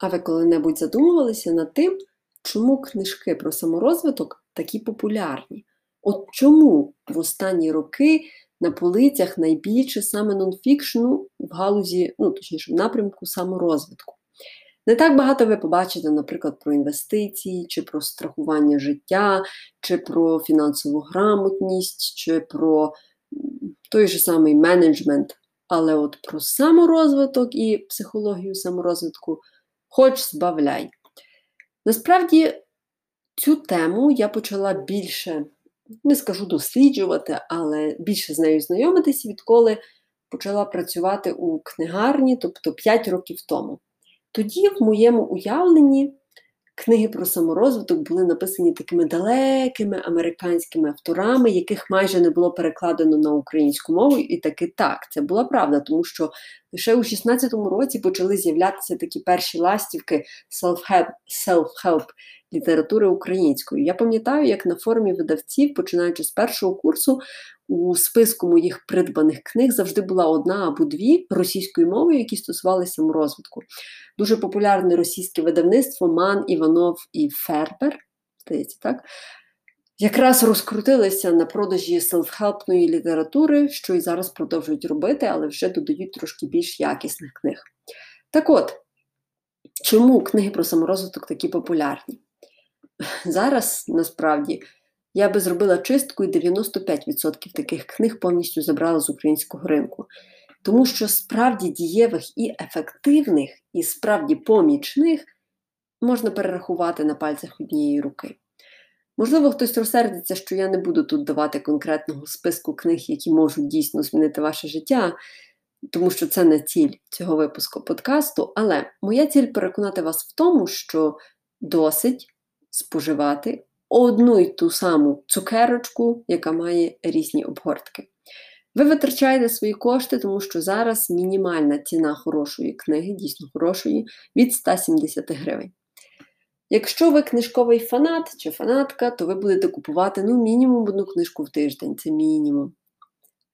А ви коли-небудь задумувалися над тим, чому книжки про саморозвиток такі популярні? От чому в останні роки на полицях найбільше саме нонфікшну в галузі, ну точніше, в напрямку саморозвитку? Не так багато ви побачите, наприклад, про інвестиції, чи про страхування життя, чи про фінансову грамотність, чи про той же самий менеджмент. Але от про саморозвиток і психологію саморозвитку хоч збавляй. Насправді, цю тему я почала більше, не скажу досліджувати, але більше з нею знайомитися, відколи почала працювати у книгарні, тобто 5 років тому. Тоді, в моєму уявленні, книги про саморозвиток були написані такими далекими американськими авторами, яких майже не було перекладено на українську мову. І таки так, це була правда, тому що лише у 16-му році почали з'являтися такі перші ластівки self-help, self-help літератури української. Я пам'ятаю, як на форумі видавців, починаючи з першого курсу, у списку моїх придбаних книг завжди була одна або дві російською мовою, які стосувалися саморозвитку. Дуже популярне російське видавництво Ман, Іванов і Фербер, здається, так? Якраз розкрутилися на продажі селфхелпної літератури, що і зараз продовжують робити, але вже додають трошки більш якісних книг. Так от, чому книги про саморозвиток такі популярні? Зараз насправді я би зробила чистку і 95% таких книг повністю забрала з українського ринку. Тому що справді дієвих і ефективних, і справді помічних можна перерахувати на пальцях однієї руки. Можливо, хтось розсердиться, що я не буду тут давати конкретного списку книг, які можуть дійсно змінити ваше життя, тому що це не ціль цього випуску подкасту. Але моя ціль переконати вас в тому, що досить споживати одну й ту саму цукерочку, яка має різні обгортки. Ви витрачаєте свої кошти, тому що зараз мінімальна ціна хорошої книги, дійсно хорошої, від 170 гривень. Якщо ви книжковий фанат чи фанатка, то ви будете купувати ну, мінімум одну книжку в тиждень, це мінімум.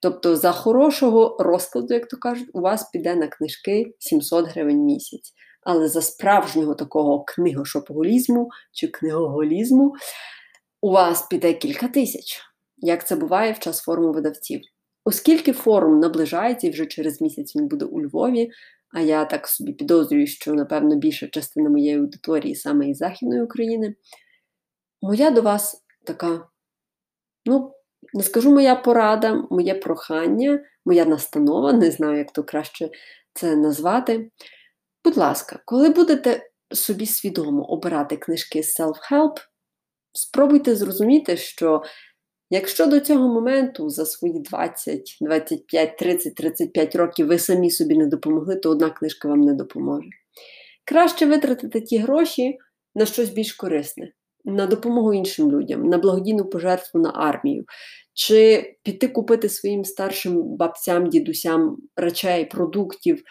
Тобто, за хорошого розкладу, як то кажуть, у вас піде на книжки 700 гривень місяць. Але за справжнього такого книгошопоголізму чи книгоголізму у вас піде кілька тисяч, як це буває в час форуму видавців. Оскільки форум наближається і вже через місяць він буде у Львові, а я так собі підозрюю, що, напевно, більша частина моєї аудиторії саме із Західної України, моя до вас така, ну, не скажу моя порада, моє прохання, моя настанова, не знаю, як то краще це назвати. Будь ласка, коли будете собі свідомо обирати книжки self-help, спробуйте зрозуміти, що якщо до цього моменту за свої 20, 25, 30, 35 років ви самі собі не допомогли, то одна книжка вам не допоможе. Краще витратити ті гроші на щось більш корисне, на допомогу іншим людям, на благодійну пожертву на армію, чи піти купити своїм старшим бабцям, дідусям речей, продуктів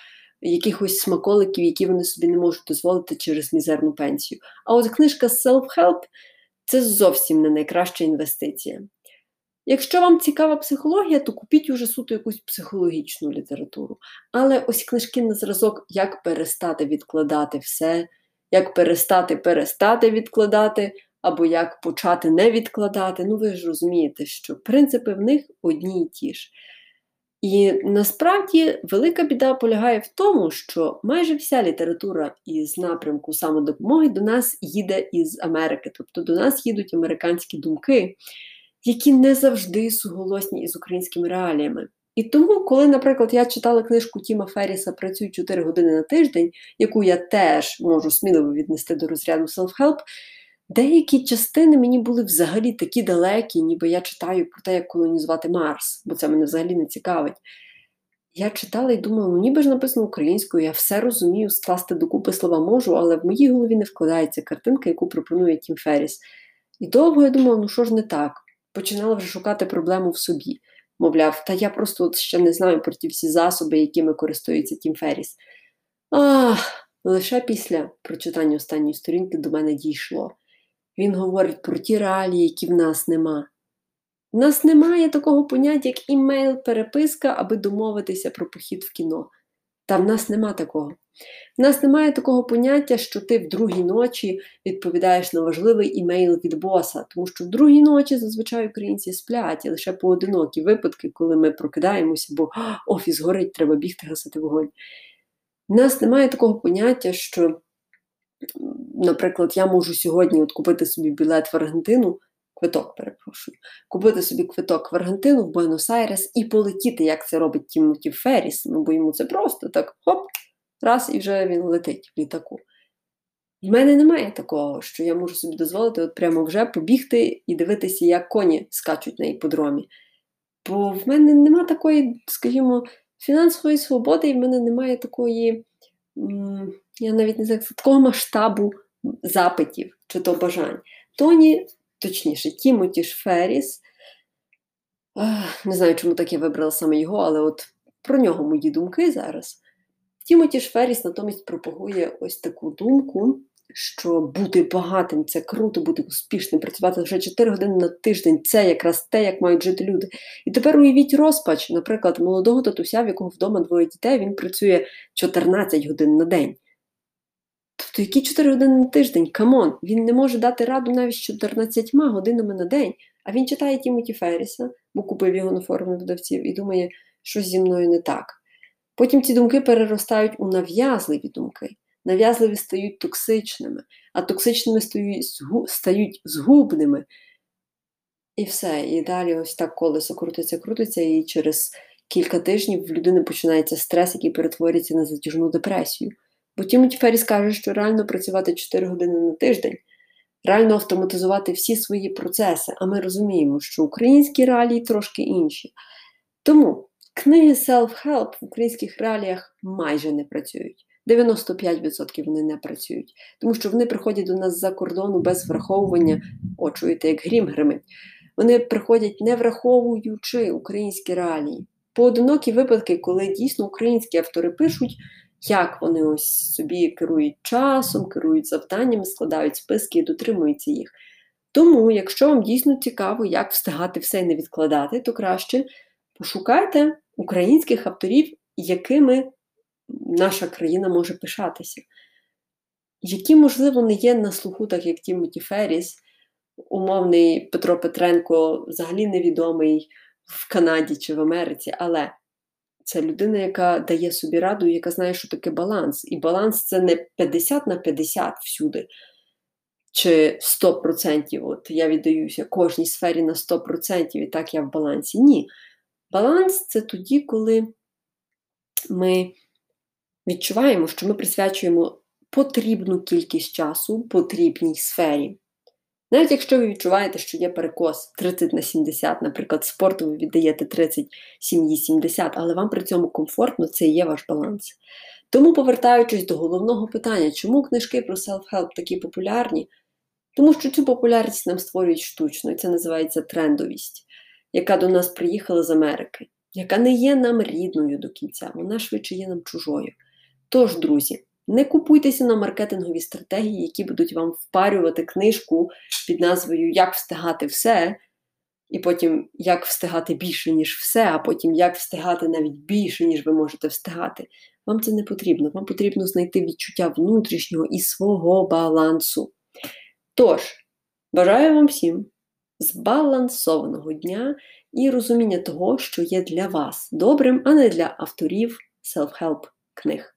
якихось смаколиків, які вони собі не можуть дозволити через мізерну пенсію. А от книжка Self-Help це зовсім не найкраща інвестиція. Якщо вам цікава психологія, то купіть уже суто якусь психологічну літературу. Але ось книжки на зразок, як перестати відкладати все, як перестати перестати відкладати, або як почати не відкладати. Ну ви ж розумієте, що принципи в них одні й ті ж. І насправді велика біда полягає в тому, що майже вся література із напрямку самодопомоги до нас їде із Америки, тобто до нас їдуть американські думки, які не завжди суголосні із українськими реаліями. І тому, коли, наприклад, я читала книжку Тіма Ферріса Працюй 4 години на тиждень, яку я теж можу сміливо віднести до розряду self-help, Деякі частини мені були взагалі такі далекі, ніби я читаю про те, як колонізувати Марс, бо це мене взагалі не цікавить. Я читала і думала, ну ніби ж написано українською, я все розумію, скласти докупи слова можу, але в моїй голові не вкладається картинка, яку пропонує Тім Ферріс. І довго я думала, ну що ж не так? Починала вже шукати проблему в собі. Мовляв, та я просто от ще не знаю про ті всі засоби, якими користується Тім Ферріс. Ах, лише після прочитання останньої сторінки до мене дійшло. Він говорить про ті реалії, які в нас нема. У нас немає такого поняття, як імейл-переписка, аби домовитися про похід в кіно. Та в нас нема такого. У нас немає такого поняття, що ти в другій ночі відповідаєш на важливий імейл від боса, тому що в другій ночі зазвичай українці сплять і лише поодинокі випадки, коли ми прокидаємося, бо офіс горить, треба бігти, гасити вогонь. У нас немає такого поняття, що, наприклад, я можу сьогодні от купити собі білет в Аргентину, квиток, перепрошую, купити собі квиток в Аргентину, в Буенос-Айрес і полетіти, як це робить Тімоті Ферріс. Ну, бо йому це просто так хоп, раз і вже він летить в літаку. В мене немає такого, що я можу собі дозволити от прямо вже побігти і дивитися, як коні скачуть на іподромі. Бо в мене немає такої, скажімо, фінансової свободи, і в мене немає такої, я навіть не знаю, такого масштабу запитів чи то бажань. Тоні, точніше, Тімоті Шферіс, не знаю, чому так я вибрала саме його, але от про нього мої думки зараз. Тімоті Ферріс натомість пропагує ось таку думку, що бути багатим це круто, бути успішним, працювати вже 4 години на тиждень це якраз те, як мають жити люди. І тепер уявіть розпач, наприклад, молодого татуся, в якого вдома двоє дітей, він працює 14 годин на день. Тобто, які 4 години на тиждень? Come on, він не може дати раду навіть з 14 годинами на день. А він читає Тімоті Ферріса, бо купив його на форумі видавців, і думає, що зі мною не так. Потім ці думки переростають у нав'язливі думки. Нав'язливі стають токсичними, а токсичними стають згубними. І все. І далі ось так колесо крутиться, крутиться, і через кілька тижнів в людини починається стрес, який перетворюється на затяжну депресію. Бо Тімоті Ферріс каже, що реально працювати 4 години на тиждень, реально автоматизувати всі свої процеси, а ми розуміємо, що українські реалії трошки інші. Тому книги self-help в українських реаліях майже не працюють. 95% вони не працюють, тому що вони приходять до нас з-за кордону без враховування, о, чуєте, як грім гримить. Вони приходять не враховуючи українські реалії. Поодинокі випадки, коли дійсно українські автори пишуть, як вони ось собі керують часом, керують завданнями, складають списки і дотримуються їх. Тому, якщо вам дійсно цікаво, як встигати все і не відкладати, то краще пошукайте українських авторів, якими наша країна може пишатися, які, можливо, не є на слуху, так як Тімоті Ферріс, умовний Петро Петренко, взагалі невідомий в Канаді чи в Америці, але це людина, яка дає собі раду, яка знає, що таке баланс. І баланс це не 50 на 50 всюди. Чи 100%, от я віддаюся кожній сфері на 100%, і так я в балансі. Ні. Баланс це тоді, коли ми відчуваємо, що ми присвячуємо потрібну кількість часу потрібній сфері. Навіть якщо ви відчуваєте, що є перекос 30 на 70, наприклад, спорту ви віддаєте 30 сім'ї 70, але вам при цьому комфортно, це і є ваш баланс. Тому, повертаючись до головного питання, чому книжки про self-help такі популярні? Тому що цю популярність нам створюють штучно, і це називається трендовість, яка до нас приїхала з Америки, яка не є нам рідною до кінця, вона швидше є нам чужою. Тож, друзі, не купуйтеся на маркетингові стратегії, які будуть вам впарювати книжку під назвою Як встигати все, і потім як встигати більше, ніж все, а потім як встигати навіть більше, ніж ви можете встигати. Вам це не потрібно. Вам потрібно знайти відчуття внутрішнього і свого балансу. Тож, бажаю вам всім збалансованого дня і розуміння того, що є для вас добрим, а не для авторів self-help книг.